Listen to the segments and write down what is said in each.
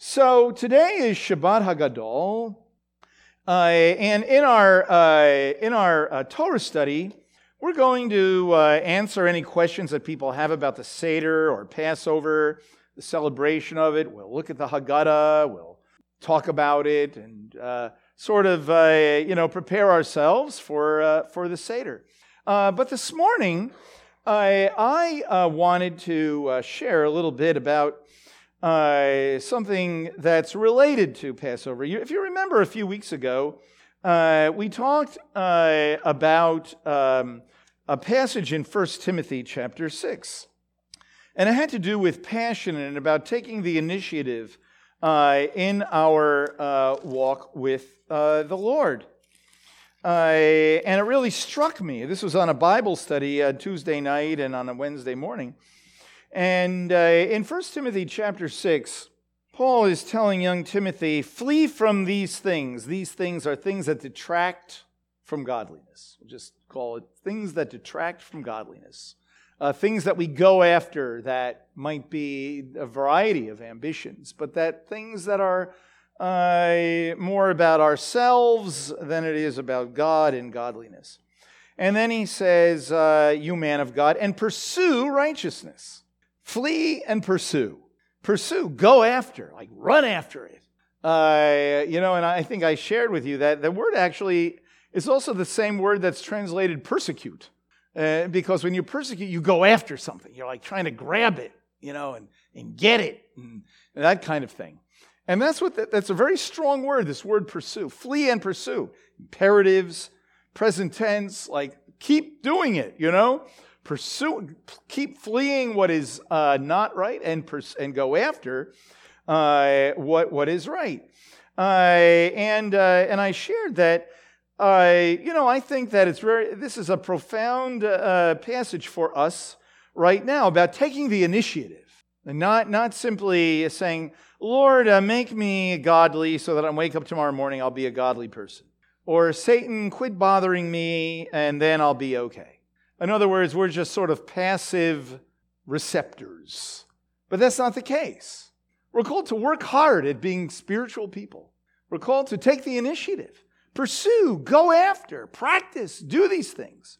So today is Shabbat Hagadol, uh, and in our uh, in our uh, Torah study, we're going to uh, answer any questions that people have about the Seder or Passover, the celebration of it. We'll look at the Haggadah. We'll talk about it and uh, sort of uh, you know prepare ourselves for for the Seder. but this morning, I I wanted to share a little bit about uh, something that's related to Passover. If you remember a few weeks ago, uh, we talked uh, about um, a passage in 1 Timothy chapter 6. And it had to do with passion and about taking the initiative uh, in our uh, walk with uh, the Lord. and it really struck me. This was on a Bible study Tuesday night and on a Wednesday morning. And uh, in 1 Timothy chapter 6, Paul is telling young Timothy, flee from these things. These things are things that detract from godliness. We'll just call it things that detract from godliness. Uh, things that we go after that might be a variety of ambitions, but that things that are uh, more about ourselves than it is about God and godliness. And then he says, uh, You man of God, and pursue righteousness Flee and pursue. Pursue, go after, like run after it. Uh, you know, and I think I shared with you that the word actually is also the same word that's translated persecute. Uh, because when you persecute, you go after something. You're like trying to grab it, you know, and, and get it, and, and that kind of thing. And that's what the, that's a very strong word, this word pursue. Flee and pursue. Imperatives, present tense, like keep doing it, you know? Pursue, keep fleeing what is uh, not right and, pers- and go after uh, what, what is right. Uh, and, uh, and I shared that, you know, I think that it's very, this is a profound uh, passage for us right now about taking the initiative and not, not simply saying, Lord, uh, make me godly so that I wake up tomorrow morning, I'll be a godly person. Or Satan, quit bothering me and then I'll be okay. In other words, we're just sort of passive receptors. But that's not the case. We're called to work hard at being spiritual people. We're called to take the initiative, pursue, go after, practice, do these things.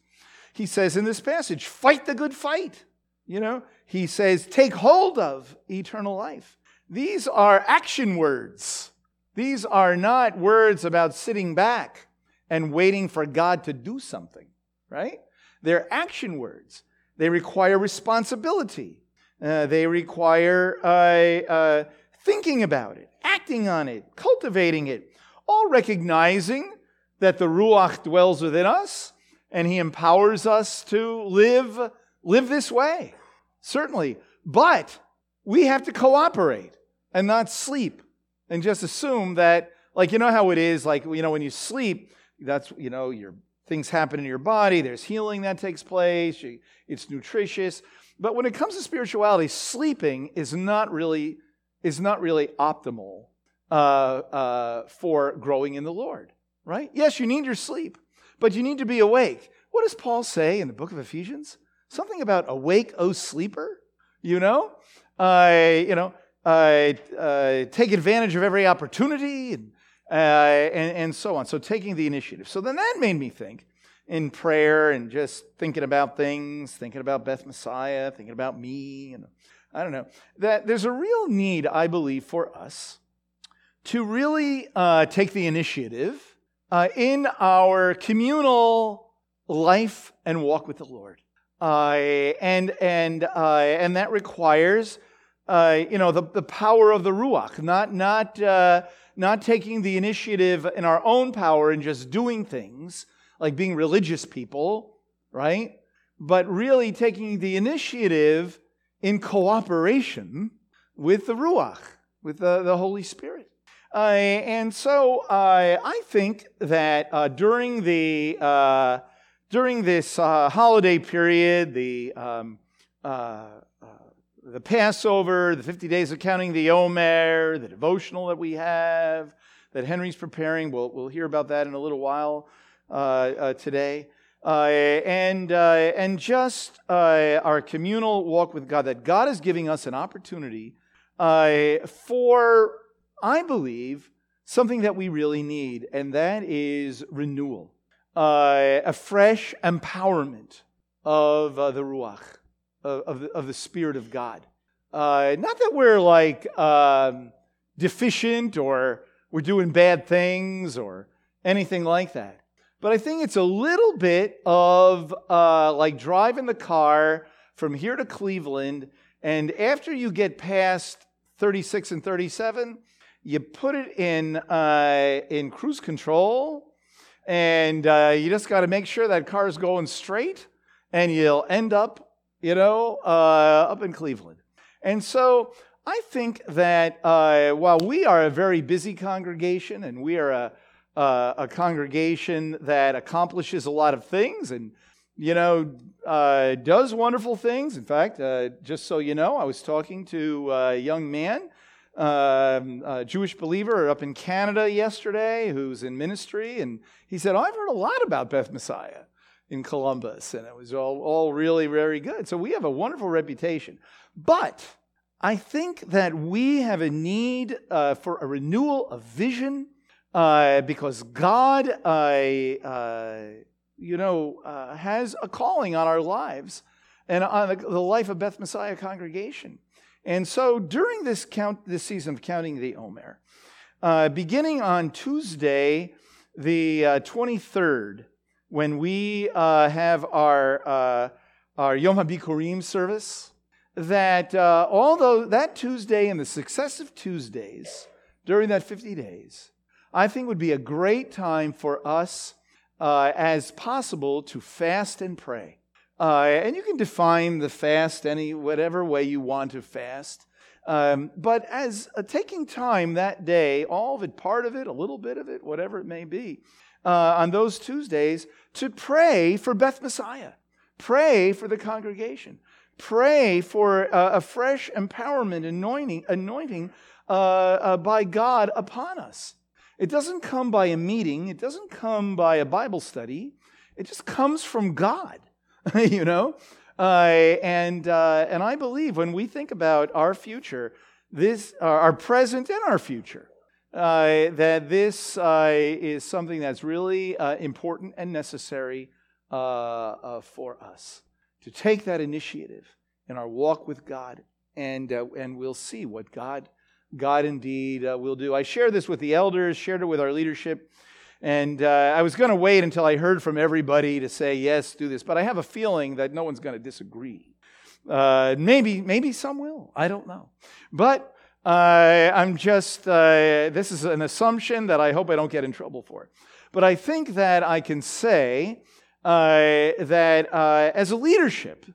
He says in this passage, fight the good fight. You know, he says, take hold of eternal life. These are action words. These are not words about sitting back and waiting for God to do something, right? They're action words. They require responsibility. Uh, they require uh, uh, thinking about it, acting on it, cultivating it, all recognizing that the Ruach dwells within us and He empowers us to live, live this way. Certainly. But we have to cooperate and not sleep and just assume that, like, you know how it is, like, you know, when you sleep, that's, you know, you're things happen in your body, there's healing that takes place, it's nutritious. But when it comes to spirituality, sleeping is not really, is not really optimal uh, uh, for growing in the Lord, right? Yes, you need your sleep, but you need to be awake. What does Paul say in the book of Ephesians? Something about awake, O sleeper, you know? Uh, you know, uh, uh, take advantage of every opportunity and uh, and, and so on. So taking the initiative. So then that made me think in prayer and just thinking about things, thinking about Beth Messiah, thinking about me, and I don't know, that there's a real need, I believe, for us to really uh, take the initiative uh, in our communal life and walk with the Lord. Uh, and, and, uh, and that requires, uh, you know, the, the power of the Ruach, not, not uh, not taking the initiative in our own power and just doing things, like being religious people, right? But really taking the initiative in cooperation with the Ruach, with the, the Holy Spirit. Uh, and so uh, I think that uh, during the uh, during this uh, holiday period, the um, uh, the Passover, the 50 days of counting the Omer, the devotional that we have, that Henry's preparing. We'll, we'll hear about that in a little while uh, uh, today. Uh, and, uh, and just uh, our communal walk with God, that God is giving us an opportunity uh, for I believe, something that we really need, and that is renewal, a fresh empowerment of the Ruach, of, of, the, of, the, Spirit of God. Uh, not that we're like um, deficient or we're doing bad things or anything like that. But I think it's a little bit of uh, like driving the car from here to Cleveland, and after you get past 36 and 37, you put it in, uh, in cruise control, and uh, you just got to make sure that car is going straight, and you'll end up, you know, uh, up in Cleveland. And so I think that uh, while we are a very busy congregation and we are a, uh, a congregation that accomplishes a lot of things and, you know, uh, does wonderful things. In fact, uh, just so you know, I was talking to a young man, um, a Jewish believer up in Canada yesterday who's in ministry, and he said, oh, I've heard a lot about Beth Messiah in Columbus, and it was all, all really very good. So we have a wonderful reputation. But I think that we have a need uh, for a renewal of vision uh, because God, uh, you know, uh, has a calling on our lives and on the life of Beth Messiah congregation. And so during this count, this season of counting the Omer, uh, beginning on Tuesday, the 23rd, when we have our our Yom HaBikurim service, that uh, although that Tuesday and the successive Tuesdays during that 50 days, I think would be a great time for us uh, as possible to fast and pray. Uh, and you can define the fast any whatever way you want to fast. Um, but as uh, taking time that day, all of it, part of it, a little bit of it, whatever it may be, uh, on those Tuesdays, to pray for Beth Messiah, pray for the congregation, pray for a fresh empowerment, anointing, anointing uh, uh, by God upon us. It doesn't come by a meeting, it doesn't come by a Bible study, it just comes from God, you know? Uh, and, uh, and I believe when we think about our future, this, uh, our present and our future, uh, that this is something that's really important and necessary for us to take that initiative in our walk with God, and, uh, and we'll see what God, God indeed uh, will do. I shared this with the elders, shared it with our leadership, and uh, I was going to wait until I heard from everybody to say, yes, do this, but I have a feeling that no one's going to disagree. Uh, maybe, maybe some will. I don't know. But uh, I'm just, uh, this is an assumption that I hope I don't get in trouble for. But I think that I can say that as a leadership,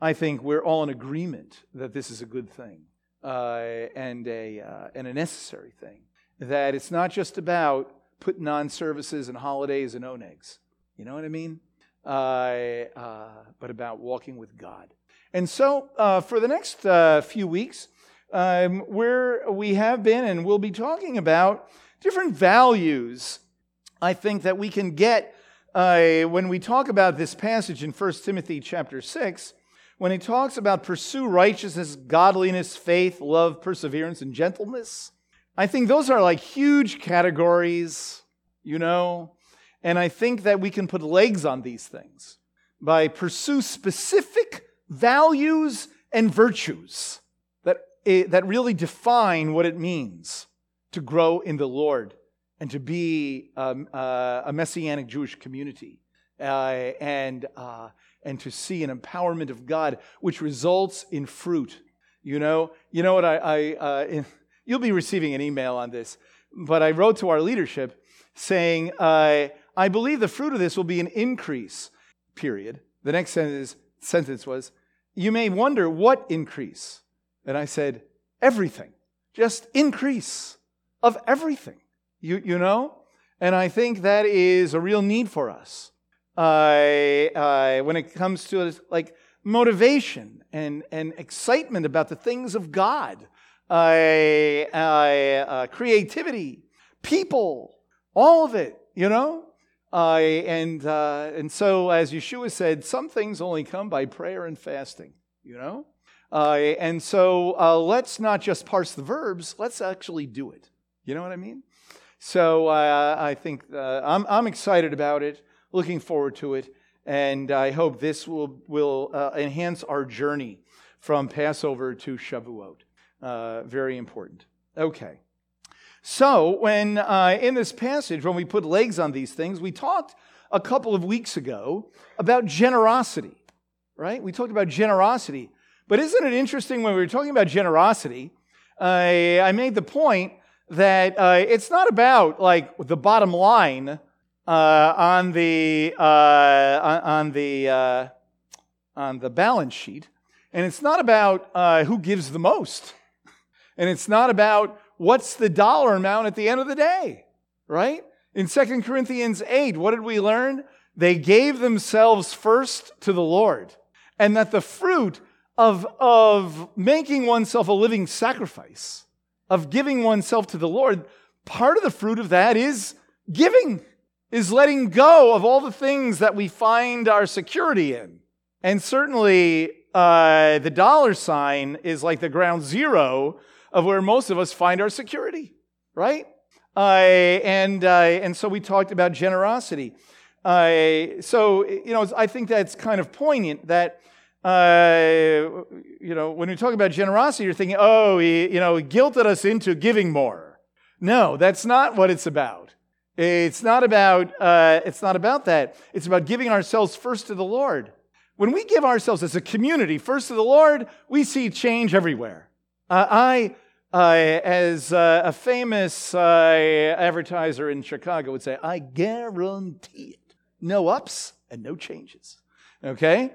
I think we're all in agreement that this is a good thing uh, and, a, uh, and a necessary thing. That it's not just about putting on services and holidays and onegs. You know what I mean? Uh, uh but about walking with God. And so uh, for the next uh, few weeks, um, where we have been and we'll be talking about different values I think that we can get when we talk about this passage in 1 Timothy chapter 6 when he talks about pursue righteousness, godliness, faith, love, perseverance, and gentleness, I think those are like huge categories, you know, and I think that we can put legs on these things by pursue specific values and virtues that, eh, that really define what it means to grow in the Lord and to be um, uh, a messianic Jewish community. Uh, and uh, and to see an empowerment of God, which results in fruit. You know, you know what I, I uh, in, you'll be receiving an email on this, but I wrote to our leadership saying, uh, I believe the fruit of this will be an increase, period. The next sentence, sentence was, you may wonder what increase. And I said, everything. Just increase of everything. You, you know? And I think that is a real need for us uh, when it comes to like motivation and, and excitement about the things of God, uh, creativity, people, all of it, you know? Uh, and, uh, and so, as Yeshua said, some things only come by prayer and fasting, you know? Uh, and so, uh, let's not just parse the verbs, let's actually do it. You know what I mean? So uh, I think uh, I'm, I'm excited about it, looking forward to it, and I hope this will, will uh, enhance our journey from Passover to Shavuot. Uh, very important. Okay. So, when in this passage, when we put legs on these things, we talked a couple of weeks ago about generosity, right? We talked about generosity. But isn't it interesting when we were talking about generosity? Uh, I made the point that uh, it's not about like the bottom line uh, on the uh, on the uh, on the balance sheet, and it's not about uh, who gives the most, and it's not about what's the dollar amount at the end of the day, right? In 2 Corinthians 8, what did we learn? They gave themselves first to the Lord, and that the fruit of, of making oneself a living sacrifice, of giving oneself to the Lord, part of the fruit of that is giving, is letting go of all the things that we find our security in. And certainly, uh, the dollar sign is like the ground zero of where most of us find our security, right? Uh, and, uh, and so we talked about generosity. Uh, so, you know, I think that's kind of poignant that, uh, you know, when we talk about generosity, you're thinking, oh, he, you know, he guilted us into giving more. No, that's not what it's about. It's not about, uh, it's not about that. It's about giving ourselves first to the Lord. When we give ourselves as a community first to the Lord, we see change everywhere. Uh, I, as uh, a famous uh, advertiser in Chicago would say, I guarantee it. No ups and no changes. Okay?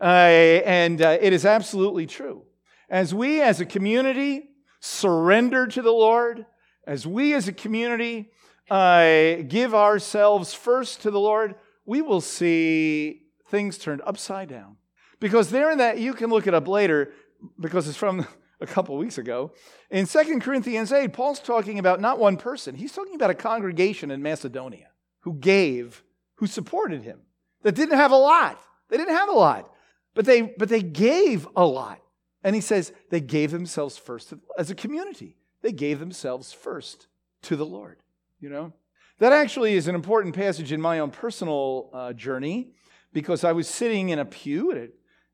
Uh, and uh, it is absolutely true. As we as a community surrender to the Lord, as we as a community give ourselves first to the Lord, we will see things turned upside down. Because there in that, you can look it up later because it's from a couple weeks ago. In 2 Corinthians 8, Paul's talking about not one person, he's talking about a congregation in Macedonia who gave, who supported him, that didn't have a lot. They didn't have a lot, but they, but they gave a lot. And he says they gave themselves first to, as a community. They gave themselves first to the Lord. You know, that actually is an important passage in my own personal uh, journey because I was sitting in a pew in a,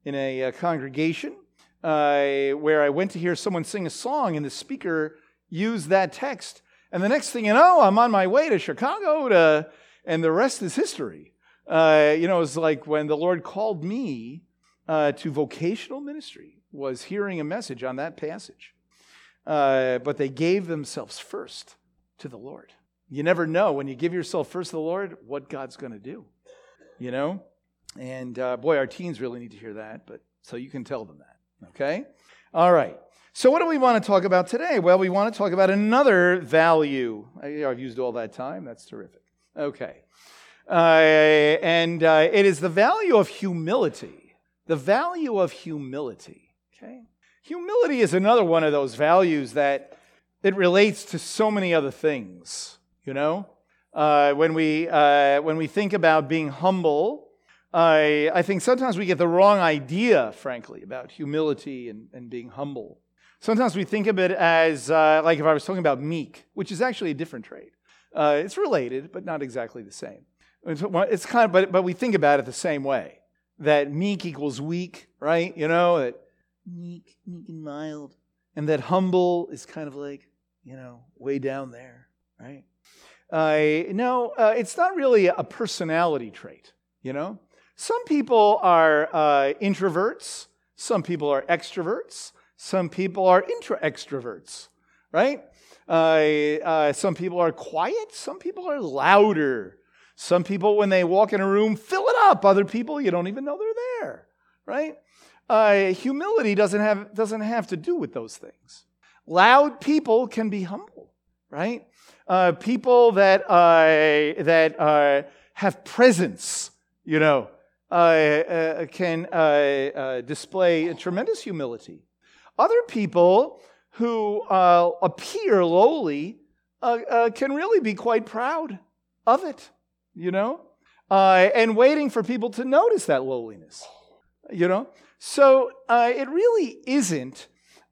in a uh, congregation uh, where I went to hear someone sing a song, and the speaker used that text. And the next thing you know, I'm on my way to Chicago, to, and the rest is history. Uh, you know, it's like when the Lord called me uh, to vocational ministry, was hearing a message on that passage. Uh, but they gave themselves first to the Lord. You never know when you give yourself first to the Lord what God's going to do. You know? And uh, boy, our teens really need to hear that, but so you can tell them that. Okay? All right. So, what do we want to talk about today? Well, we want to talk about another value. I've used all that time. That's terrific. Okay. Uh, and uh, it is the value of humility. The value of humility. Okay? Humility is another one of those values that it relates to so many other things. You know, uh, when we uh, when we think about being humble, I, I think sometimes we get the wrong idea, frankly, about humility and, and being humble. Sometimes we think of it as, uh, like if I was talking about meek, which is actually a different trait. Uh, it's related, but not exactly the same. It's, it's kind of, but, but we think about it the same way that meek equals weak, right? You know, that meek, meek and mild. And that humble is kind of like, you know, way down there, right? Uh, no, uh, it's not really a personality trait, you know? Some people are uh, introverts, some people are extroverts, some people are intra extroverts, right? Uh, some people are quiet, some people are louder. Some people, when they walk in a room, fill it up. Other people, you don't even know they're there, right? Uh, humility doesn't have, doesn't have to do with those things. Loud people can be humble, right? Uh, people that, uh, that uh, have presence, you know, uh, uh, can display tremendous humility. Other people who appear lowly can really be quite proud of it, you know, and waiting for people to notice that lowliness, you know. So it really isn't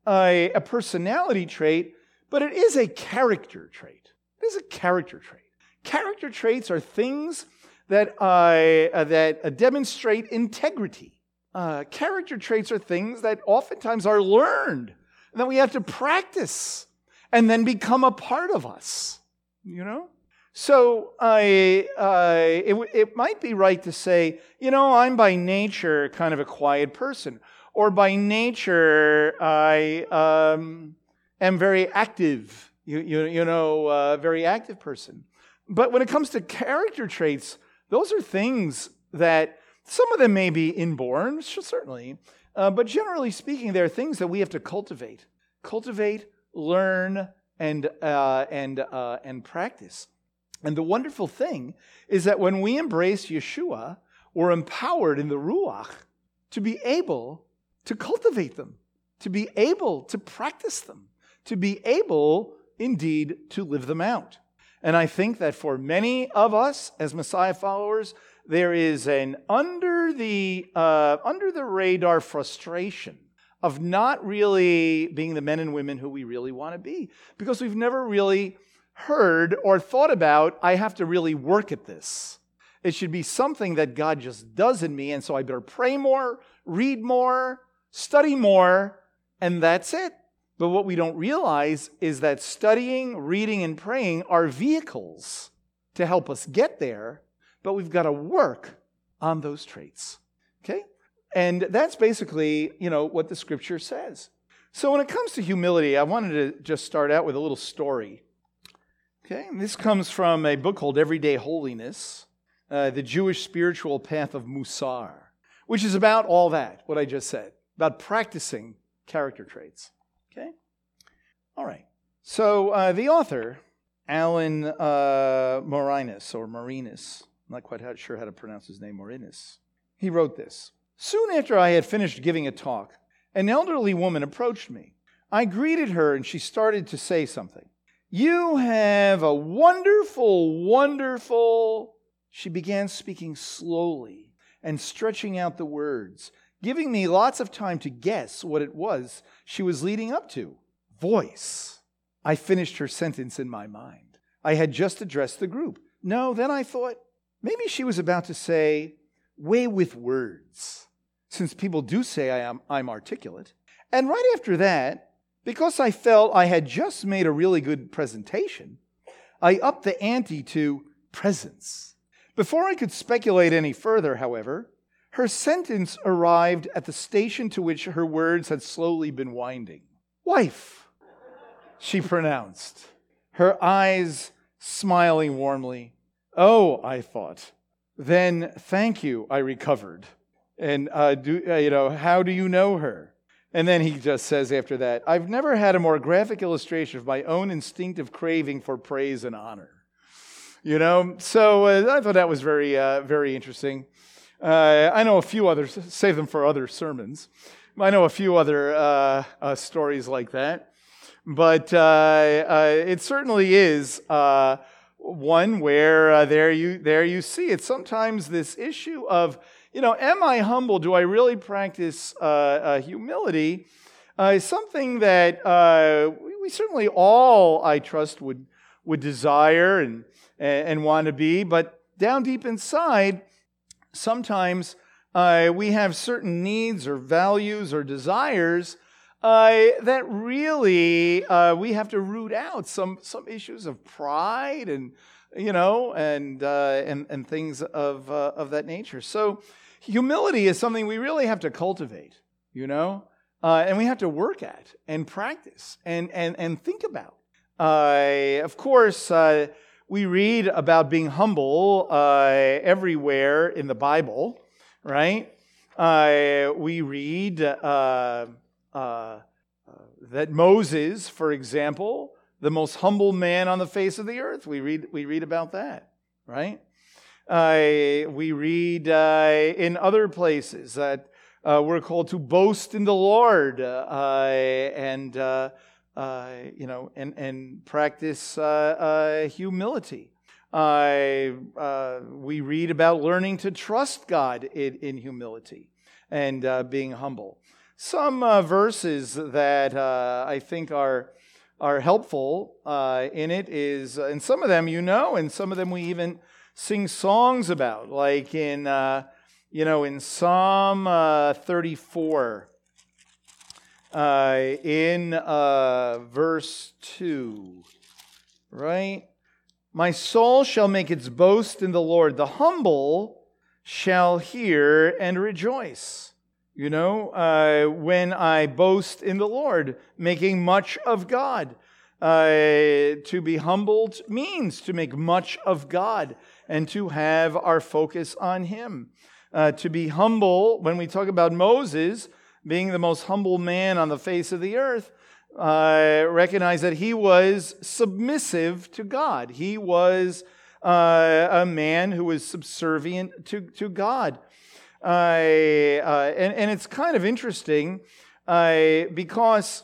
a personality trait, but it is a character trait. It is a character trait. Character traits are things that, uh, that uh, demonstrate integrity. Uh, character traits are things that oftentimes are learned, that we have to practice and then become a part of us. You know? So I, uh, it, it might be right to say, you know, I'm by nature kind of a quiet person, or by nature I um, am very active, you, you, you know, a very active person. But when it comes to character traits, those are things that some of them may be inborn, certainly, uh, but generally speaking, they're things that we have to cultivate, cultivate, learn, and uh, and uh, and practice. And the wonderful thing is that when we embrace Yeshua, we're empowered in the Ruach to be able to cultivate them, to be able to practice them, to be able indeed to live them out. And I think that for many of us as Messiah followers, there is an under the, uh, under the radar frustration of not really being the men and women who we really want to be because we've never really heard or thought about, I have to really work at this. It should be something that God just does in me, and so I better pray more, read more, study more, and that's it. But what we don't realize is that studying, reading, and praying are vehicles to help us get there, but we've got to work on those traits. Okay? And that's basically, you know, what the scripture says. So when it comes to humility, I wanted to just start out with a little story. Okay? This comes from a book called Everyday Holiness, uh, the Jewish spiritual path of Musar, which is about all that, what I just said, about practicing character traits. Okay? All right. So uh, the author, Alan uh, Morinis, or Marinus, I'm not quite sure how to pronounce his name, Morinis, he wrote this. Soon after I had finished giving a talk, an elderly woman approached me. I greeted her and she started to say something. You have a wonderful, wonderful. She began speaking slowly and stretching out the words giving me lots of time to guess what it was she was leading up to. Voice. I finished her sentence in my mind. I had just addressed the group. No, then I thought maybe she was about to say, way with words, since people do say I am, I'm articulate. And right after that, because I felt I had just made a really good presentation, I upped the ante to presence. Before I could speculate any further, however, her sentence arrived at the station to which her words had slowly been winding. Wife, she pronounced, her eyes smiling warmly. Oh, I thought. Then thank you, I recovered. And, uh, do, uh, you know, how do you know her? And then he just says after that, I've never had a more graphic illustration of my own instinctive craving for praise and honor. You know, so uh, I thought that was very, uh, very interesting. Uh, I know a few others, save them for other sermons. I know a few other uh, uh, stories like that. But uh, it certainly is uh, one where there, you, there you see it. Sometimes this issue of, you know, am I humble? Do I really practice humility? is something that we, we certainly all, I trust, would, would desire and, and want to be. But down deep inside, sometimes uh, we have certain needs or values or desires uh, that really uh, we have to root out some some issues of pride and you know and uh, and and things of uh, of that nature. So humility is something we really have to cultivate, you know, uh, and we have to work at and practice and and and think about. of course we read about being humble uh, everywhere in the Bible, right? Uh, we read uh, uh that Moses, for example, the most humble man on the face of the earth, we read, we read about that, right? Uh, we read uh, in other places that we're called to boast in the Lord and uh, you know, and, and practice uh, uh, humility. we read about learning to trust God in, in humility and being humble. Some verses that I think are are helpful uh, in it is, uh, and some of them you know, and some of them we even sing songs about, like in, uh, you know, in Psalm uh, 34, uh, in uh, verse 2, right? My soul shall make its boast in the Lord. The humble shall hear and rejoice. You know, uh, when I boast in the Lord, making much of God. Uh, to be humbled means to make much of God and to have our focus on Him. Uh, to be humble, when we talk about Moses being the most humble man on the face of the earth, uh, recognize that he was submissive to God. He was uh, a man who was subservient to, to God. Uh, and, and it's kind of interesting uh, because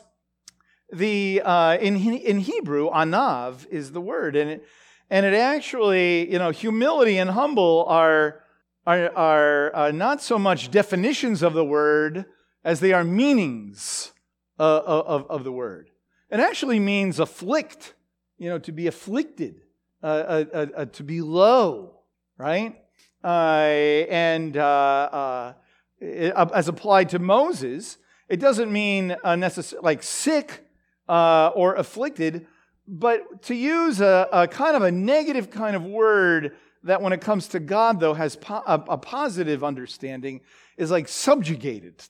the uh, in in Hebrew anav is the word, and it, and it actually you know humility and humble are are, are uh, not so much definitions of the word as they are meanings uh, of, of the word. It actually means afflict, you know, to be afflicted, uh, to be low, right? Uh, and uh, uh, as applied to Moses, it doesn't mean necessarily like sick or afflicted, but to use a, a, kind of a negative kind of word that when it comes to God, though, has po- a, a, positive understanding is like subjugated,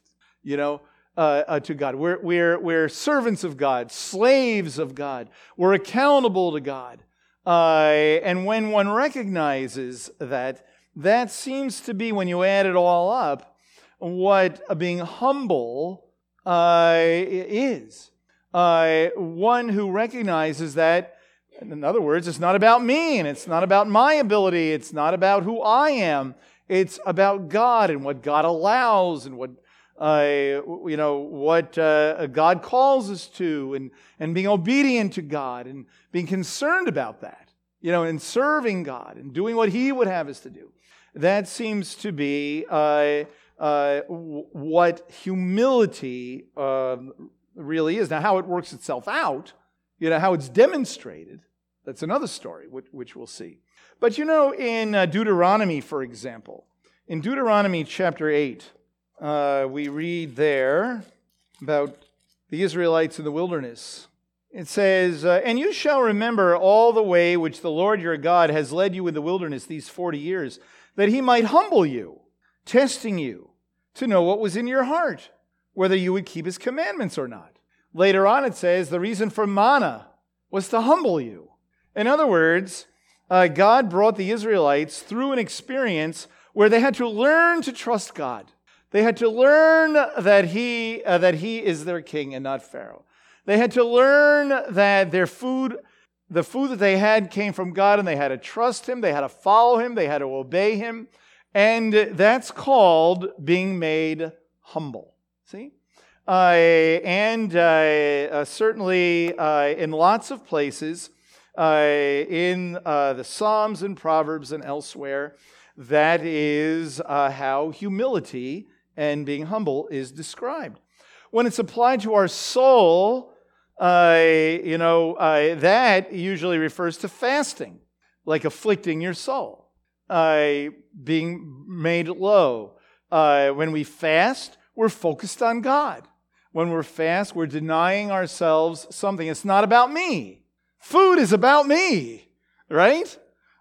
you know, uh, uh, to God. We're, we're, we're servants of God, slaves of God. We're accountable to God. Uh, and when one recognizes that, that seems to be, when you add it all up, what being humble uh, is. Uh, one who recognizes that, in other words, it's not about me and it's not about my ability, it's not about who I am. It's about God and what God allows and what uh, you know what uh, God calls us to, and and being obedient to God and being concerned about that, you know, and serving God and doing what He would have us to do. That seems to be uh, uh, what humility uh, really is. Now, how it works itself out, you know, how it's demonstrated, that's another story, which, which we'll see. But you know, in uh, Deuteronomy, for example, in Deuteronomy chapter 8, uh, we read there about the Israelites in the wilderness. It says, uh, And you shall remember all the way which the Lord your God has led you in the wilderness these 40 years that he might humble you, testing you to know what was in your heart, whether you would keep his commandments or not. Later on, it says the reason for manna was to humble you. In other words, uh, God brought the Israelites through an experience where they had to learn to trust God. They had to learn that he, uh, that he is their king and not Pharaoh. They had to learn that their food the food that they had came from God and they had to trust Him, they had to follow Him, they had to obey Him. And that's called being made humble. See? Uh, and uh, uh, certainly uh, in lots of places, uh, in the Psalms and Proverbs and elsewhere, that is how humility and being humble is described. When it's applied to our soul, you know, that usually refers to fasting, like afflicting your soul, being made low. Uh, when we fast, we're focused on God. When we're fast, we're denying ourselves something. It's not about me. Food is about me, right?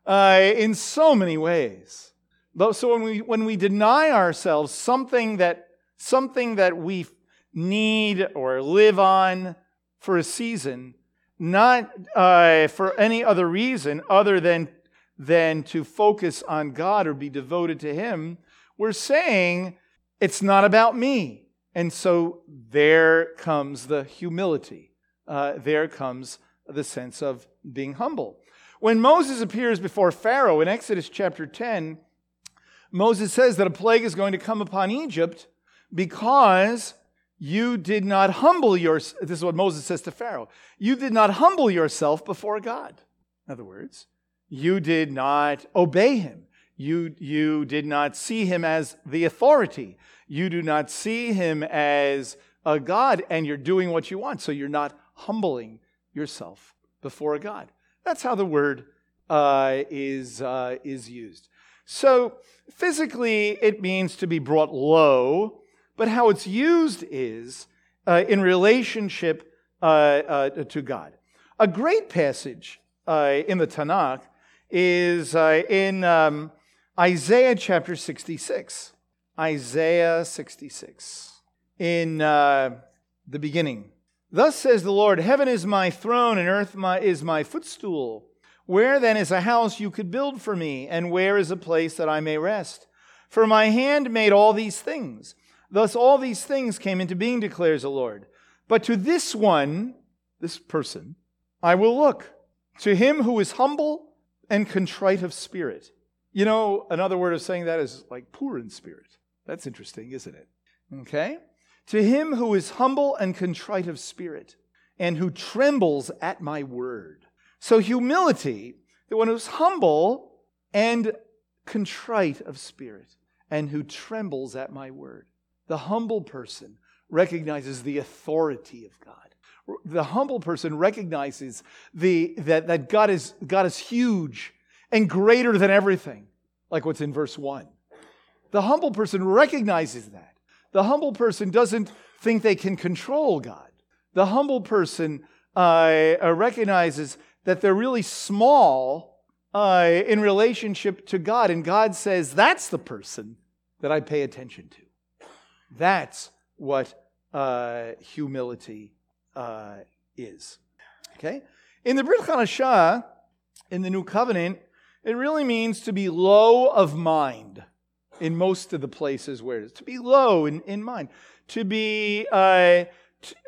Uh, in so many ways. But So when we when we deny ourselves something that something that we need or live on, for a season, not uh, for any other reason other than, than to focus on God or be devoted to Him, we're saying it's not about me. And so there comes the humility. Uh, there comes the sense of being humble. When Moses appears before Pharaoh in Exodus chapter 10, Moses says that a plague is going to come upon Egypt because you did not humble yourself. This is what Moses says to Pharaoh. You did not humble yourself before God. In other words, you did not obey him. You, you did not see him as the authority. You do not see him as a God, and you're doing what you want. So you're not humbling yourself before God. That's how the word uh, is, uh, is used. So, physically, it means to be brought low, but how it's used is uh, in relationship uh, uh, to God. A great passage uh, in the Tanakh is in um, Isaiah chapter 66. Isaiah 66. In uh, the beginning. Thus says the Lord Heaven is my throne, and earth my, is my footstool. Where then is a house you could build for me, and where is a place that I may rest? For my hand made all these things. Thus all these things came into being, declares the Lord. But to this one, this person, I will look, to him who is humble and contrite of spirit. You know, another word of saying that is like poor in spirit. That's interesting, isn't it? Okay? To him who is humble and contrite of spirit, and who trembles at my word. So, humility, the one who's humble and contrite of spirit, and who trembles at my word. The humble person recognizes the authority of God. The humble person recognizes the, that, that God, is, God is huge and greater than everything, like what's in verse 1. The humble person recognizes that. The humble person doesn't think they can control God. The humble person uh, recognizes that they're really small uh, in relationship to God. And God says, that's the person that I pay attention to. That's what uh, humility uh, is. Okay? In the Brit Chadashah, in the New Covenant, it really means to be low of mind in most of the places where it is. To be low in, in mind. To be, uh,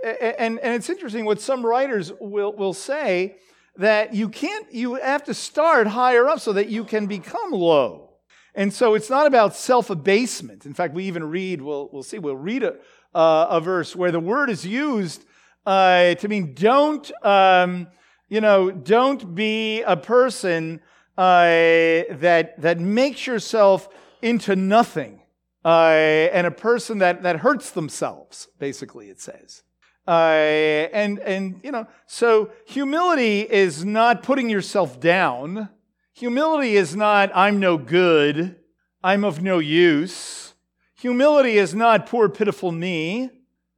and, and it's interesting what some writers will, will say that you can't, you have to start higher up so that you can become low. And so it's not about self abasement. In fact, we even read, we'll, we'll see, we'll read a, uh, a verse where the word is used uh, to mean don't, um, you know, don't be a person uh, that, that makes yourself into nothing uh, and a person that, that hurts themselves, basically, it says. Uh, and, and, you know, so humility is not putting yourself down. Humility is not, I'm no good, I'm of no use. Humility is not poor, pitiful me,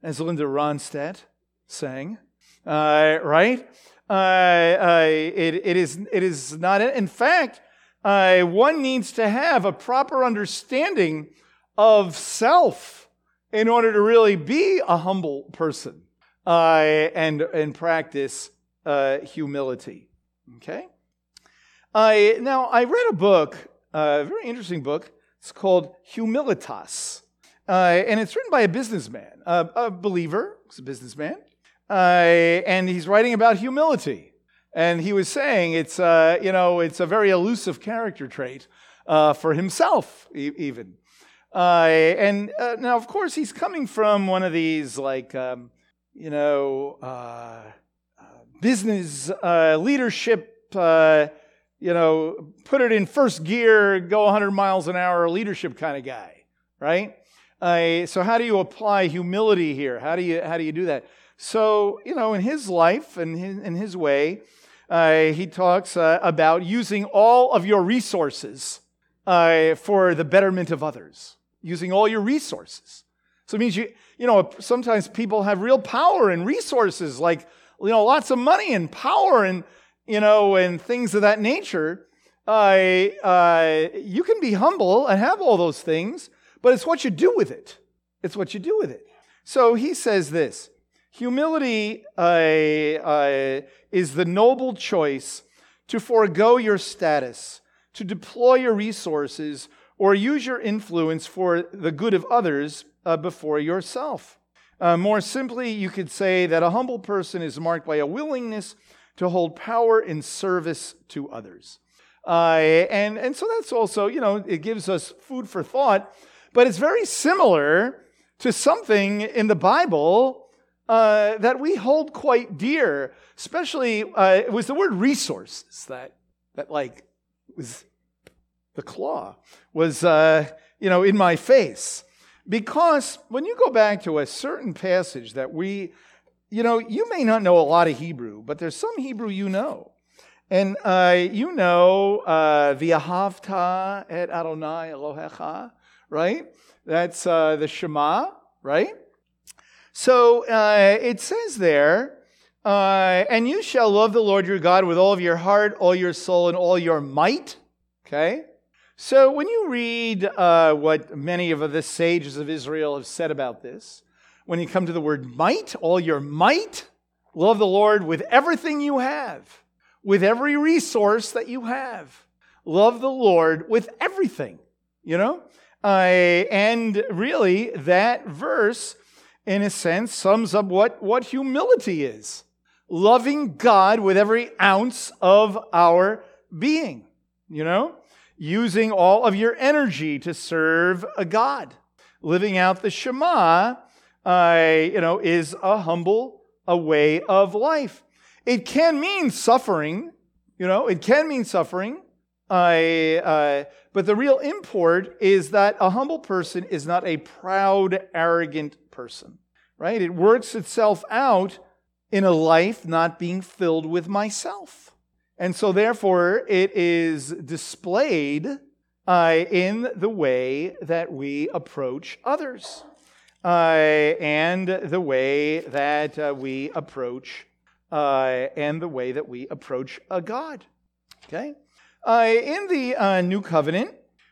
as Linda Ronstadt sang, uh, right? It, it, is, it is not, in fact, one needs to have a proper understanding of self in order to really be a humble person and, and practice uh, humility. Okay? Now, I read a book, a very interesting book. It's called Humilitas. Uh, and it's written by a businessman, a, a believer, he's a businessman. Uh, and he's writing about humility. And he was saying it's, uh, you know, it's a very elusive character trait uh, for himself, e- even. and now, of course, he's coming from one of these, like, um, you know, uh, uh, business uh, leadership, uh, you know, put it in first gear, go 100 miles an hour leadership kind of guy, right? Uh, so how do you apply humility here? How do you how do you do that? So you know, in his life and in, his way, uh, he talks about using all of your resources for the betterment of others, using all your resources. So it means you, you know, sometimes people have real power and resources, like, you know, lots of money and power and, you know, and things of that nature. Uh, uh, you can be humble and have all those things, but it's what you do with it. It's what you do with it. So he says this humility uh, uh is the noble choice to forego your status, to deploy your resources, or use your influence for the good of others uh, before yourself. Uh, more simply, you could say that a humble person is marked by a willingness to hold power in service to others. Uh, and, and so that's also, you know, it gives us food for thought, but it's very similar to something in the Bible uh, that we hold quite dear, especially, uh, it was the word resources that, that like, was the claw, was, uh, you know, in my face. Because when you go back to a certain passage that we, you know, you may not know a lot of Hebrew, but there's some Hebrew you know. And uh, you know, uh, V'ahavta et Adonai Elohecha, right? That's the Shema, right? So uh, it says there, uh, and you shall love the Lord your God with all of your heart, all your soul, and all your might. Okay? So when you read uh, what many of the sages of Israel have said about this, when you come to the word might, all your might, love the Lord with everything you have, with every resource that you have. Love the Lord with everything, you know? Uh, and really, that verse, in a sense, sums up what, what humility is loving God with every ounce of our being, you know? Using all of your energy to serve a God. Living out the Shema uh, you know, is a humble a way of life. It can mean suffering, you know, it can mean suffering. Uh, uh, but the real import is that a humble person is not a proud, arrogant person, right? It works itself out in a life not being filled with myself. And so, therefore, it is displayed uh, in the way that we approach others uh, and the way that uh, we approach uh, and the way that we approach a God. Okay, uh, in the uh, New Covenant,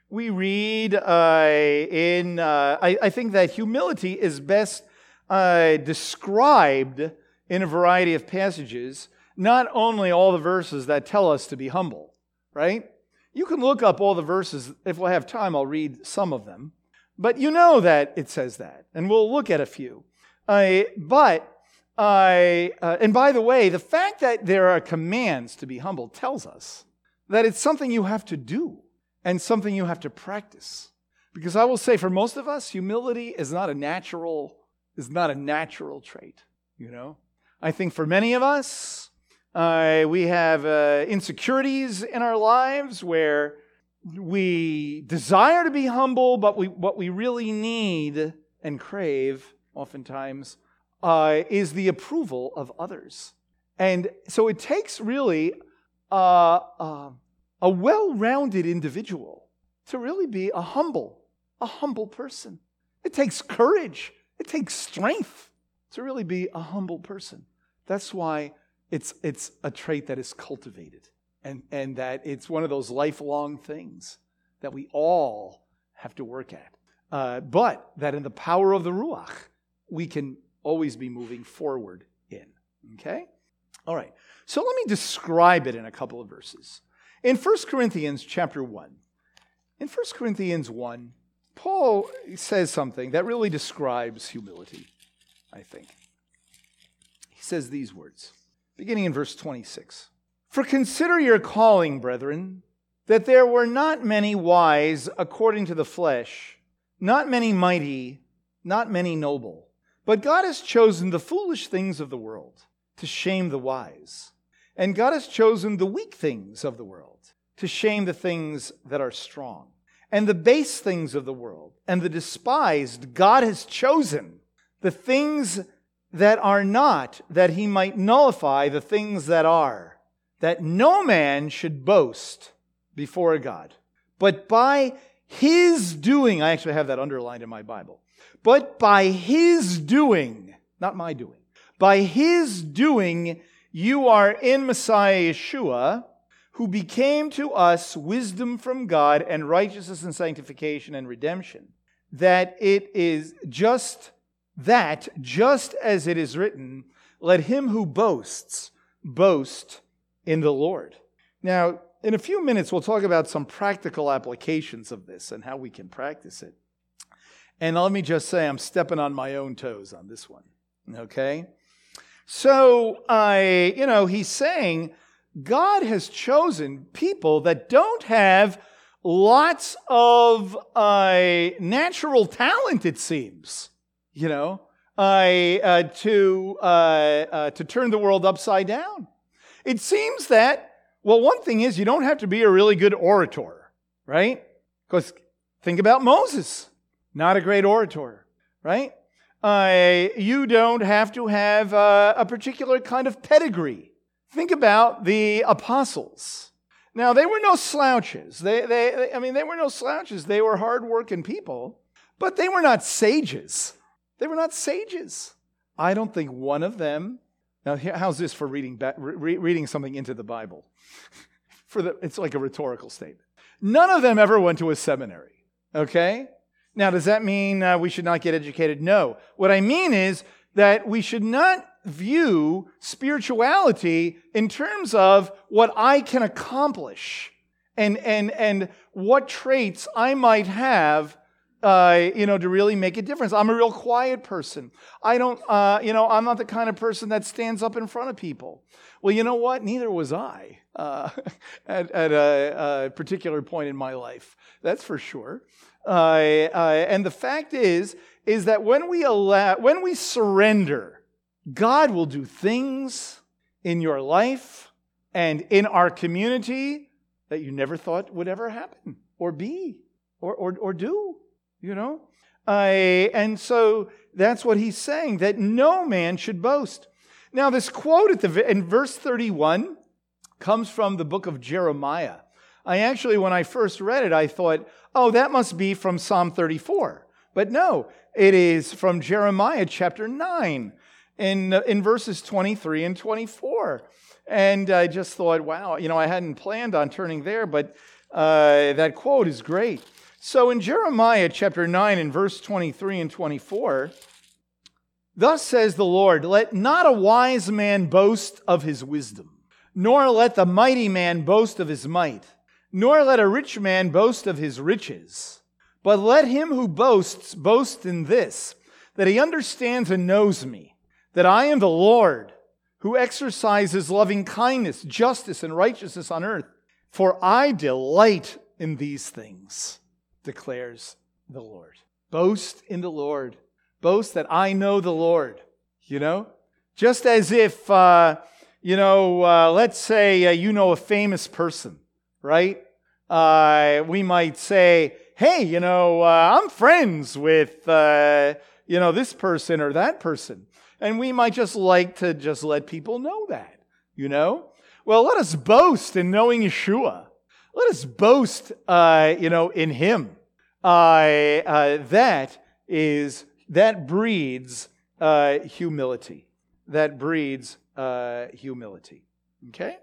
we read uh, in. I, I, think that humility is best described in a variety of passages. Not only all the verses that tell us to be humble, right? You can look up all the verses. If we have time, I'll read some of them. But you know that it says that, and we'll look at a few. Uh, but, I, uh, and by the way, the fact that there are commands to be humble tells us that it's something you have to do and something you have to practice. Because I will say, for most of us, humility is not a natural is not a natural trait. You know, I think for many of us, uh, we have uh, insecurities in our lives where we desire to be humble, but we, what we really need and crave, oftentimes, uh, is the approval of others. And so it takes really uh, uh, a well rounded individual to really be a humble, a humble person. It takes courage, it takes strength to really be a humble person. That's why it's, it's a trait that is cultivated and, and that it's one of those lifelong things that we all have to work at. Uh, but that in the power of the Ruach, we can always be moving forward in. Okay? All right. So let me describe it in a couple of verses. In 1 Corinthians chapter 1, in 1 Corinthians 1, Paul says something that really describes humility, I think. He says these words, beginning in verse 26. For consider your calling, brethren, that there were not many wise according to the flesh, not many mighty, not many noble. But God has chosen the foolish things of the world to shame the wise. And God has chosen the weak things of the world to shame the things that are strong. And the base things of the world and the despised God has chosen the things that are not, that he might nullify the things that are that no man should boast before God, but by his doing, I actually have that underlined in my Bible, but by his doing, not my doing, by his doing, you are in Messiah Yeshua, who became to us wisdom from God and righteousness and sanctification and redemption. That it is just that, just as it is written, let him who boasts boast in the Lord. Now, in a few minutes, we'll talk about some practical applications of this and how we can practice it. And let me just say, I'm stepping on my own toes on this one. Okay? So, I, you know, he's saying God has chosen people that don't have lots of uh, natural talent, it seems, you know, uh, uh, to, uh, uh, to turn the world upside down. It seems that, well, one thing is you don't have to be a really good orator, right? Because think about Moses, not a great orator, right? Uh, you don't have to have uh, a particular kind of pedigree. Think about the apostles. Now, they were no slouches. They, they, they, I mean, they were no slouches. They were hardworking people, but they were not sages. They were not sages. I don't think one of them. Now, how's this for reading, re- reading something into the Bible? for the, it's like a rhetorical statement. None of them ever went to a seminary. Okay? Now, does that mean uh, we should not get educated? No. What I mean is that we should not view spirituality in terms of what I can accomplish and, and, and what traits I might have. Uh, you know, to really make a difference. I'm a real quiet person. I don't, uh, you know, I'm not the kind of person that stands up in front of people. Well, you know what? Neither was I uh, at, at a, a, particular point in my life. That's for sure. Uh, uh, and the fact is, is that when we allow, when we surrender God will do things in your life and in our community that you never thought would ever happen or be or, or, or do, you know? Uh, and so that's what he's saying that no man should boast. Now, this quote at the, in verse 31 comes from the book of Jeremiah. I actually, when I first read it, I thought, oh, that must be from Psalm 34. But no, it is from Jeremiah chapter 9 in, uh, in verses 23 and 24. And I just thought, wow, you know, I hadn't planned on turning there, but uh, that quote is great. So in Jeremiah chapter 9 and verse 23 and 24, thus says the Lord, let not a wise man boast of his wisdom, nor let the mighty man boast of his might, nor let a rich man boast of his riches, but let him who boasts boast in this, that he understands and knows me that I am the Lord who exercises loving kindness, justice, and righteousness on earth. For I delight in these things, declares the Lord. Boast in the Lord. Boast that I know the Lord. You know? Just as if, uh, you know, uh, let's say uh, you know a famous person, right? Uh, we might say, hey, you know, uh, I'm friends with, uh, you know, this person or that person. And we might just like to just let people know that, you know? Well, let us boast in knowing Yeshua. Let us boast, uh, you know, in Him. Uh, uh, that is, that breeds humility. That breeds humility. Okay?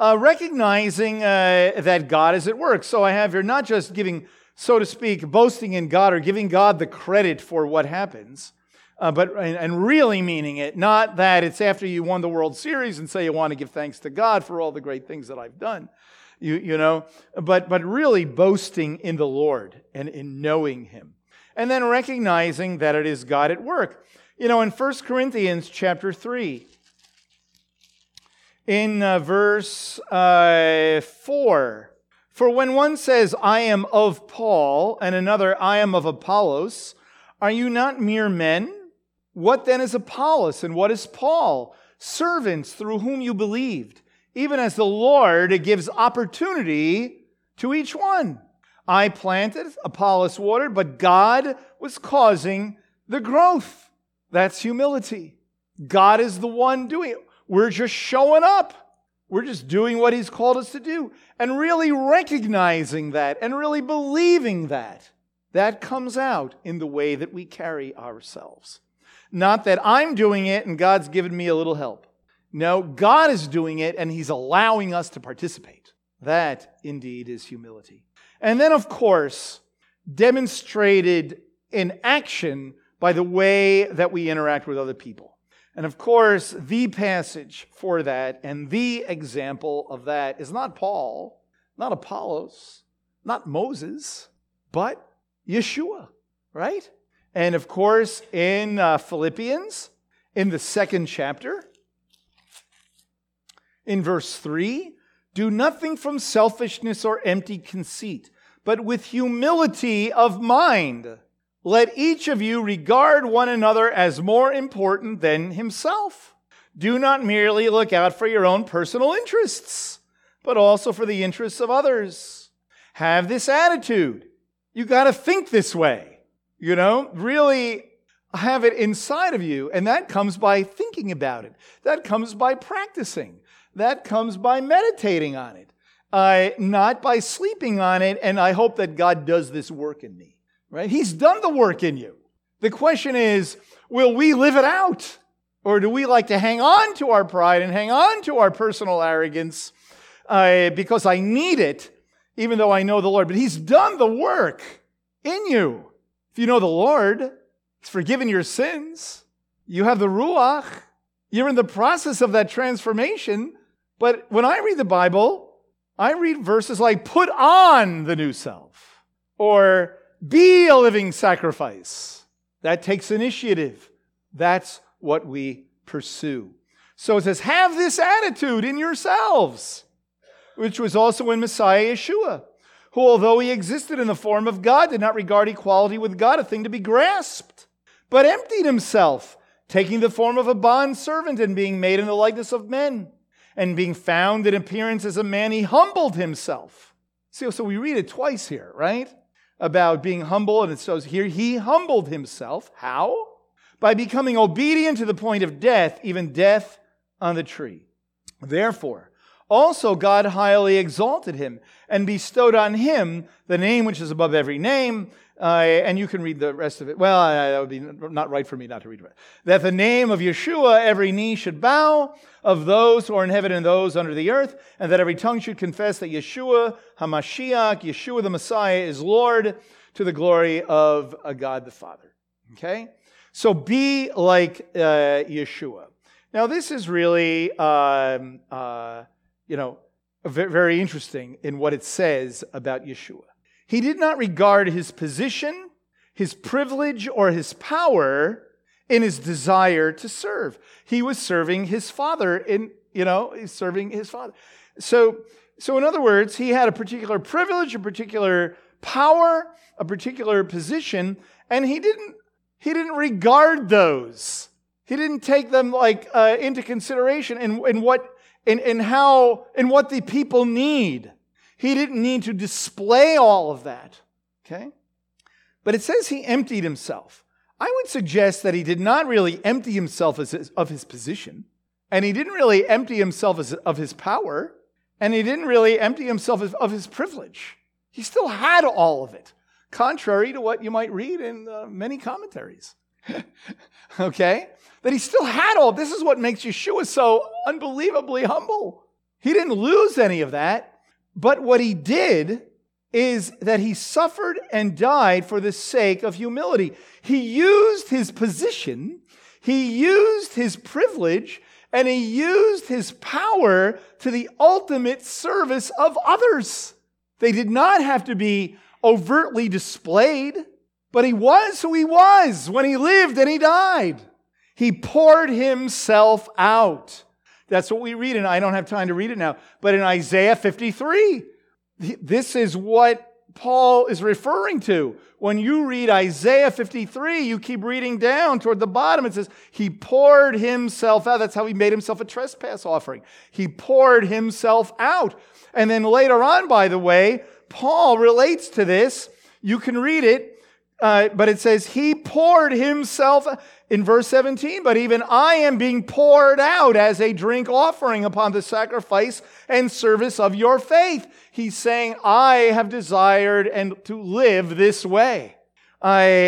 Uh, recognizing that God is at work. So I have here not just giving, so to speak, boasting in God or giving God the credit for what happens, uh, but and really meaning it, not that it's after you won the World Series and say you want to give thanks to God for all the great things that I've done, you, you know, but, but really boasting in the Lord and in knowing Him. And then recognizing that it is God at work. You know, in 1 Corinthians chapter 3, in uh, verse uh, 4, for when one says, I am of Paul, and another, I am of Apollos, are you not mere men? What then is Apollos and what is Paul? Servants through whom you believed, even as the Lord gives opportunity to each one. I planted, Apollos watered, but God was causing the growth. That's humility. God is the one doing it. We're just showing up. We're just doing what He's called us to do and really recognizing that and really believing that. That comes out in the way that we carry ourselves. Not that I'm doing it and God's given me a little help. No, God is doing it and He's allowing us to participate. That indeed is humility. And then, of course, demonstrated in action by the way that we interact with other people. And of course, the passage for that and the example of that is not Paul, not Apollos, not Moses, but Yeshua, right? And of course, in uh, Philippians, in the second chapter, in verse 3, do nothing from selfishness or empty conceit, but with humility of mind. Let each of you regard one another as more important than himself. Do not merely look out for your own personal interests, but also for the interests of others. Have this attitude. You got to think this way. You know, really have it inside of you. And that comes by thinking about it, that comes by practicing, that comes by meditating on it, uh, not by sleeping on it. And I hope that God does this work in me, right? He's done the work in you. The question is, will we live it out? Or do we like to hang on to our pride and hang on to our personal arrogance uh, because I need it, even though I know the Lord? But He's done the work in you. If you know the Lord, He's forgiven your sins. You have the Ruach. You're in the process of that transformation. But when I read the Bible, I read verses like, put on the new self, or be a living sacrifice. That takes initiative. That's what we pursue. So it says, have this attitude in yourselves, which was also in Messiah Yeshua, who, although he existed in the form of God, did not regard equality with God a thing to be grasped, but emptied himself, taking the form of a bond servant and being made in the likeness of men. And being found in appearance as a man, he humbled himself. See, so we read it twice here, right? About being humble, and it says here, he humbled himself. How? by becoming obedient to the point of death, even death on the tree. Therefore, also God highly exalted him and bestowed on him the name which is above every name. Uh, and you can read the rest of it. Well, that would be not right for me not to read it. That the name of Yeshua every knee should bow of those who are in heaven and those under the earth, and that every tongue should confess that Yeshua Hamashiach, Yeshua the Messiah, is Lord to the glory of God the Father. Okay? So be like uh, Yeshua. Now, this is really, um, uh, you know, very interesting in what it says about Yeshua. He did not regard his position, his privilege, or his power in his desire to serve. He was serving his father in, you know, he's serving his father. So, so in other words, he had a particular privilege, a particular power, a particular position, and he didn't he didn't regard those. He didn't take them like uh, into consideration in, in what in, in how in what the people need. He didn't need to display all of that. Okay? But it says he emptied himself. I would suggest that he did not really empty himself his, of his position, and he didn't really empty himself as, of his power, and he didn't really empty himself of, of his privilege. He still had all of it contrary to what you might read in uh, many commentaries. okay? That he still had all. This is what makes Yeshua so unbelievably humble. He didn't lose any of that, but what he did is that he suffered and died for the sake of humility. He used his position, he used his privilege, and he used his power to the ultimate service of others. They did not have to be overtly displayed, but he was who he was when he lived and he died. He poured himself out. That's what we read, and I don't have time to read it now, but in Isaiah 53, this is what Paul is referring to. When you read Isaiah 53, you keep reading down toward the bottom. It says, He poured Himself out. That's how He made Himself a trespass offering. He poured Himself out. And then later on, by the way, Paul relates to this. You can read it, uh, but it says, He poured Himself in verse 17, but even I am being poured out as a drink offering upon the sacrifice and service of your faith. He's saying, I have desired and to live this way. Uh,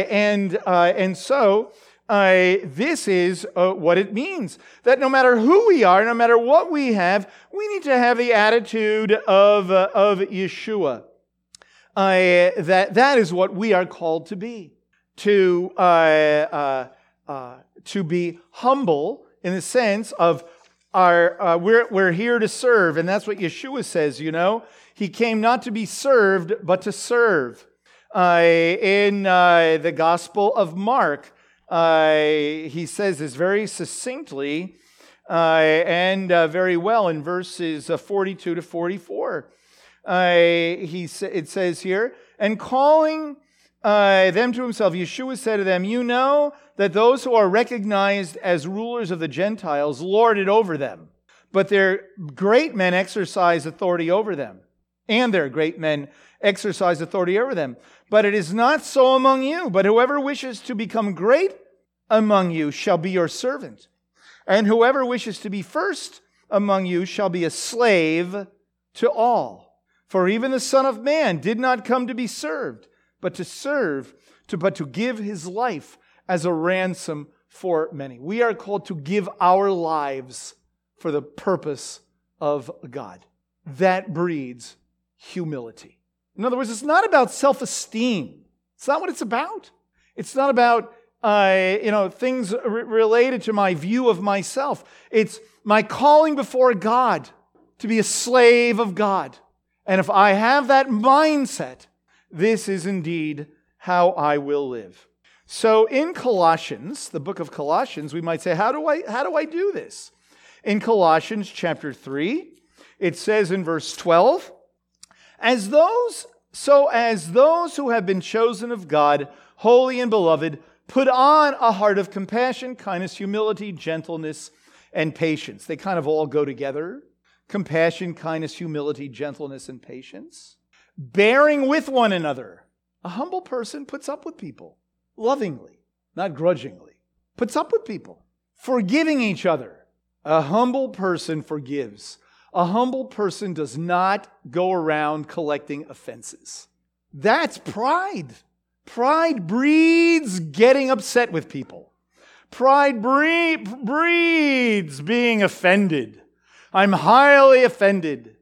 and, uh, and so, uh, this is uh, what it means that no matter who we are, no matter what we have, we need to have the attitude of, uh, of Yeshua uh, that that is what we are called to be to uh, uh, uh to be humble in the sense of our uh, we're, we're here to serve and that's what yeshua says you know? He came not to be served but to serve. Uh, in the gospel of mark he says this very succinctly and very well in verses 42 to 44 uh, he, it says here, and calling uh, them to himself, Yeshua said to them, You know that those who are recognized as rulers of the Gentiles lord it over them, but their great men exercise authority over them, and their great men exercise authority over them. But it is not so among you, but whoever wishes to become great among you shall be your servant, and whoever wishes to be first among you shall be a slave to all. For even the Son of Man did not come to be served, but to serve, to, but to give his life as a ransom for many. We are called to give our lives for the purpose of God. That breeds humility. In other words, it's not about self esteem. It's not what it's about. It's not about uh, you know things related to my view of myself. It's my calling before God to be a slave of God. And if I have that mindset, this is indeed how I will live. So in Colossians, the book of Colossians, we might say, how do I, how do, I do this? In Colossians chapter 3, it says in verse 12, as those, so as those who have been chosen of God, holy and beloved, put on a heart of compassion, kindness, humility, gentleness, and patience. They kind of all go together compassion, kindness, humility, gentleness, and patience. Bearing with one another. A humble person puts up with people lovingly, not grudgingly, puts up with people, forgiving each other. A humble person forgives. A humble person does not go around collecting offenses. That's pride. Pride breeds getting upset with people. Pride breeds being offended. I'm highly offended.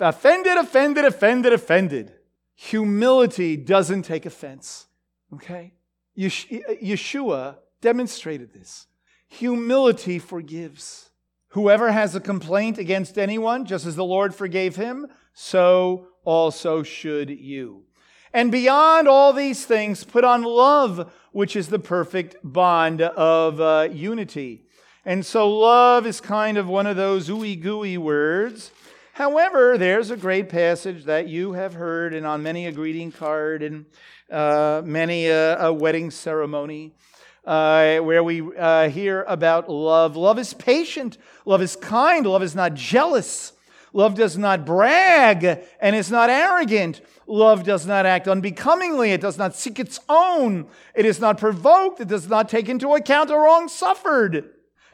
Offended, offended, offended, offended. Humility doesn't take offense. Okay? Yeshua demonstrated this. Humility forgives. Whoever has a complaint against anyone, just as the Lord forgave him, so also should you. And beyond all these things, put on love, which is the perfect bond of uh, unity. And so love is kind of one of those ooey gooey words. However, there's a great passage that you have heard and on many a greeting card and uh, many a, a, wedding ceremony uh, where we uh, hear about love. Love is patient, love is kind, love is not jealous. Love does not brag and is not arrogant. Love does not act unbecomingly. It does not seek its own. It is not provoked. It does not take into account a wrong suffered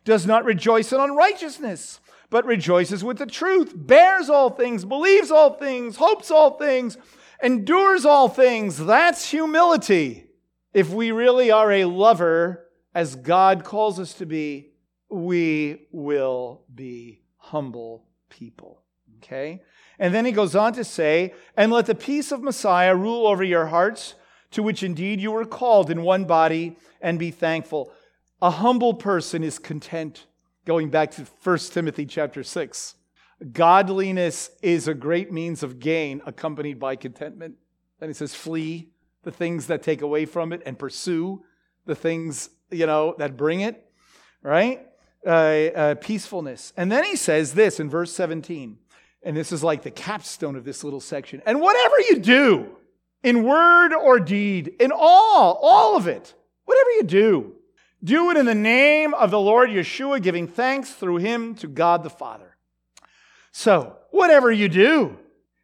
does not rejoice in unrighteousness, but rejoices with the truth, bears all things, believes all things, hopes all things, endures all things. That's humility. If we really are a lover, as God calls us to be, we will be humble people. Okay? And then he goes on to say, and let the peace of Messiah rule over your hearts, to which indeed you were called in one body, and be thankful. A humble person is content. Going back to 1 Timothy chapter 6. Godliness is a great means of gain accompanied by contentment. And he says, flee the things that take away from it and pursue the things, you know, that bring it, right? Uh, uh, peacefulness. And then he says this in verse 17, and this is like the capstone of this little section. And whatever you do, in word or deed, in all, all of it, whatever you do, do it in the name of the Lord Yeshua, giving thanks through him to God the Father. So, whatever you do,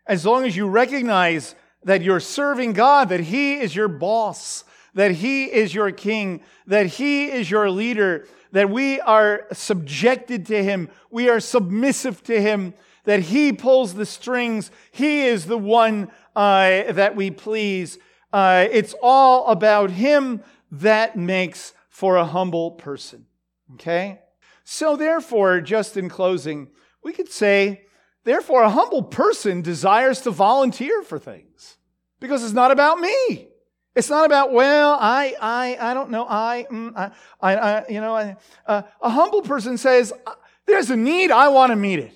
as long as you recognize that you're serving God, that He is your boss, that He is your king, that He is your leader, that we are subjected to Him, we are submissive to Him, that He pulls the strings, He is the one uh, that we please. Uh, it's all about Him that makes for a humble person. Okay? So, therefore, just in closing, we could say, therefore, a humble person desires to volunteer for things because it's not about me. It's not about, well, I, I, I don't know, I, mm, I, I, you know, I, uh, a humble person says, uh, there's a need, I want to meet it.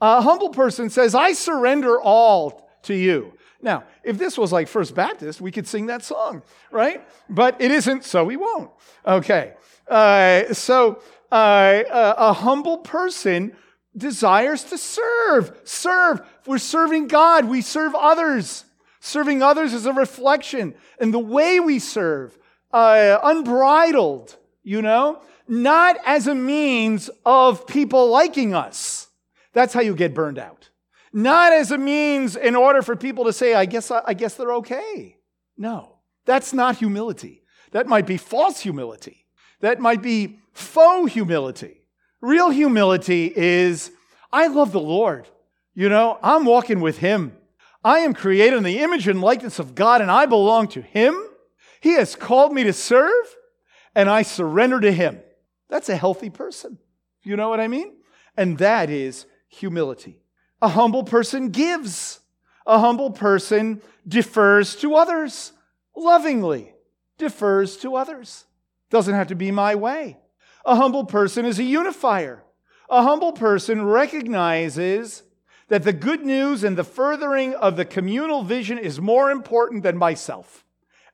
A humble person says, I surrender all to you. Now, if this was like First Baptist, we could sing that song, right? But it isn't, so we won't. Okay. Uh, so uh, a humble person desires to serve. Serve. We're serving God. We serve others. Serving others is a reflection. And the way we serve, uh, unbridled, you know, not as a means of people liking us. That's how you get burned out not as a means in order for people to say, I guess, I guess they're okay. No, that's not humility. That might be false humility. That might be faux humility. Real humility is I love the Lord. You know, I'm walking with Him. I am created in the image and likeness of God, and I belong to Him. He has called me to serve, and I surrender to Him. That's a healthy person. You know what I mean? And that is humility. A humble person gives. A humble person defers to others lovingly, defers to others. Doesn't have to be my way. A humble person is a unifier. A humble person recognizes that the good news and the furthering of the communal vision is more important than myself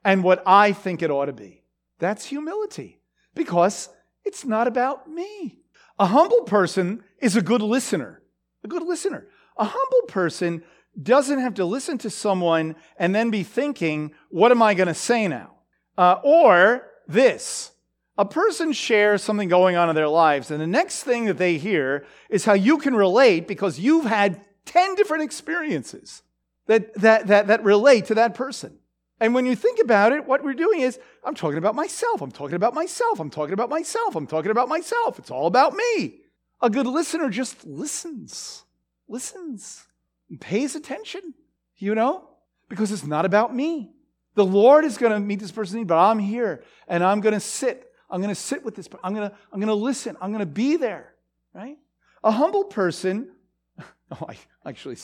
and what I think it ought to be. That's humility because it's not about me. A humble person is a good listener. A good listener. A humble person doesn't have to listen to someone and then be thinking, what am I going to say now? Uh, or this. A person shares something going on in their lives, and the next thing that they hear is how you can relate because you've had 10 different experiences that, that, that, that relate to that person. And when you think about it, what we're doing is, I'm talking about myself, I'm talking about myself, I'm talking about myself, I'm talking about myself. It's all about me. A good listener just listens, listens, and pays attention, you know, because it's not about me. The Lord is going to meet this person's need, but I'm here and I'm going to sit. I'm going to sit with this. I'm going to, I'm going to listen. I'm going to be there, right? A humble person, oh, I actually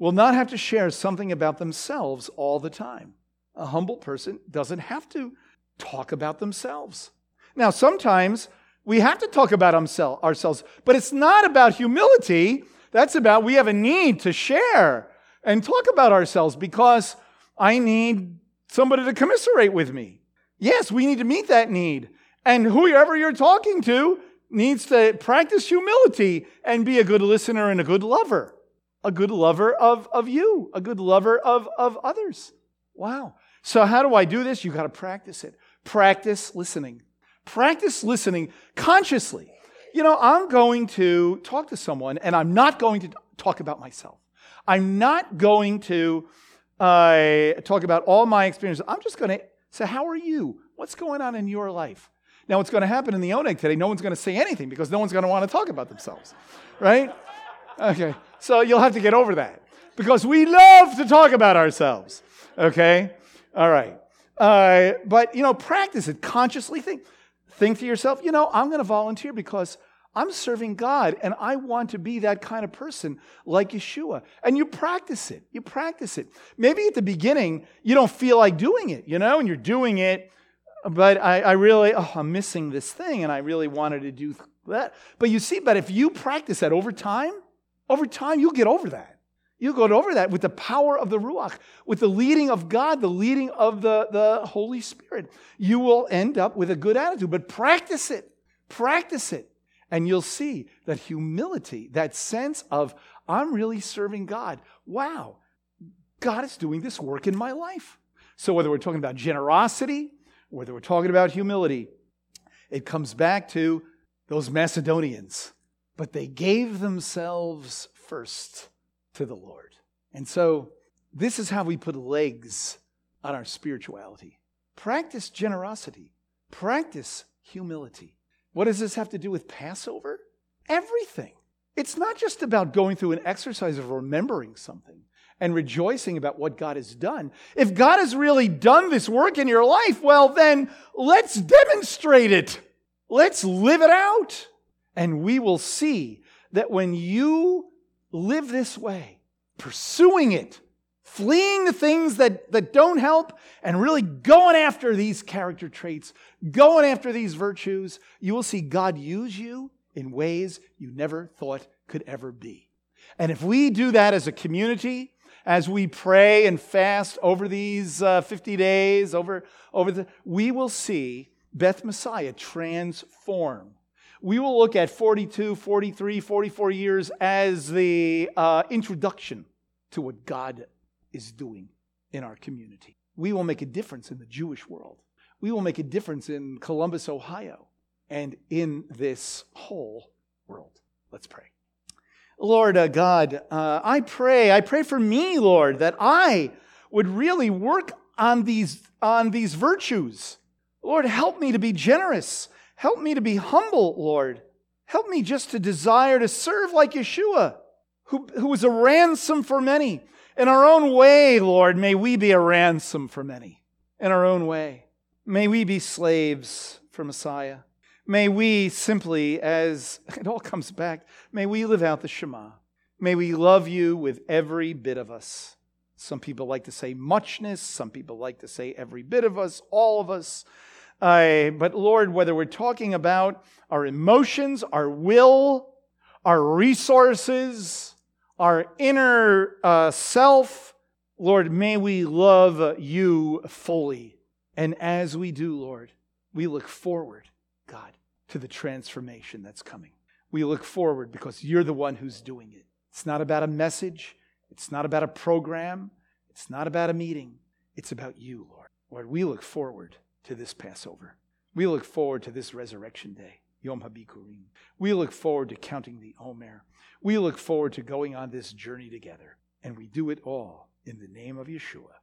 will not have to share something about themselves all the time. A humble person doesn't have to talk about themselves. Now, sometimes we have to talk about ourselves, but it's not about humility. That's about we have a need to share and talk about ourselves because I need somebody to commiserate with me. Yes, we need to meet that need. And whoever you're talking to needs to practice humility and be a good listener and a good lover. A good lover of, of you, a good lover of, of others. Wow. So, how do I do this? You got to practice it. Practice listening. Practice listening consciously. You know, I'm going to talk to someone and I'm not going to talk about myself. I'm not going to uh, talk about all my experiences. I'm just going to say, How are you? What's going on in your life? Now, what's going to happen in the Oneg today, no one's going to say anything because no one's going to want to talk about themselves, right? Okay, so you'll have to get over that because we love to talk about ourselves, okay? All right. Uh, but, you know, practice it. Consciously think. Think to yourself, you know, I'm going to volunteer because I'm serving God and I want to be that kind of person like Yeshua. And you practice it. You practice it. Maybe at the beginning, you don't feel like doing it, you know, and you're doing it, but I, I really, oh, I'm missing this thing and I really wanted to do that. But you see, but if you practice that over time, over time, you'll get over that. You'll get over that with the power of the Ruach, with the leading of God, the leading of the, the Holy Spirit. You will end up with a good attitude, but practice it. Practice it. And you'll see that humility, that sense of, I'm really serving God. Wow, God is doing this work in my life. So, whether we're talking about generosity, whether we're talking about humility, it comes back to those Macedonians. But they gave themselves first to the Lord. And so, this is how we put legs on our spirituality. Practice generosity, practice humility. What does this have to do with Passover? Everything. It's not just about going through an exercise of remembering something and rejoicing about what God has done. If God has really done this work in your life, well, then let's demonstrate it. Let's live it out. And we will see that when you live this way, pursuing it, fleeing the things that, that don't help, and really going after these character traits, going after these virtues, you will see God use you in ways you never thought could ever be. And if we do that as a community, as we pray and fast over these uh, 50 days, over, over the, we will see Beth Messiah transform we will look at 42, 43, 44 years as the uh, introduction to what God is doing in our community. We will make a difference in the Jewish world. We will make a difference in Columbus, Ohio, and in this whole world. Let's pray. Lord uh, God, uh, I pray, I pray for me, Lord, that I would really work on these, on these virtues. Lord, help me to be generous Help me to be humble, Lord. Help me just to desire to serve like Yeshua, who, who was a ransom for many. In our own way, Lord, may we be a ransom for many. In our own way. May we be slaves for Messiah. May we simply, as it all comes back, may we live out the Shema. May we love you with every bit of us. Some people like to say muchness, some people like to say every bit of us, all of us. But Lord, whether we're talking about our emotions, our will, our resources, our inner uh, self, Lord, may we love you fully. And as we do, Lord, we look forward, God, to the transformation that's coming. We look forward because you're the one who's doing it. It's not about a message, it's not about a program, it's not about a meeting. It's about you, Lord. Lord, we look forward to this Passover. We look forward to this resurrection day, Yom HaBikurim. We look forward to counting the Omer. We look forward to going on this journey together. And we do it all in the name of Yeshua.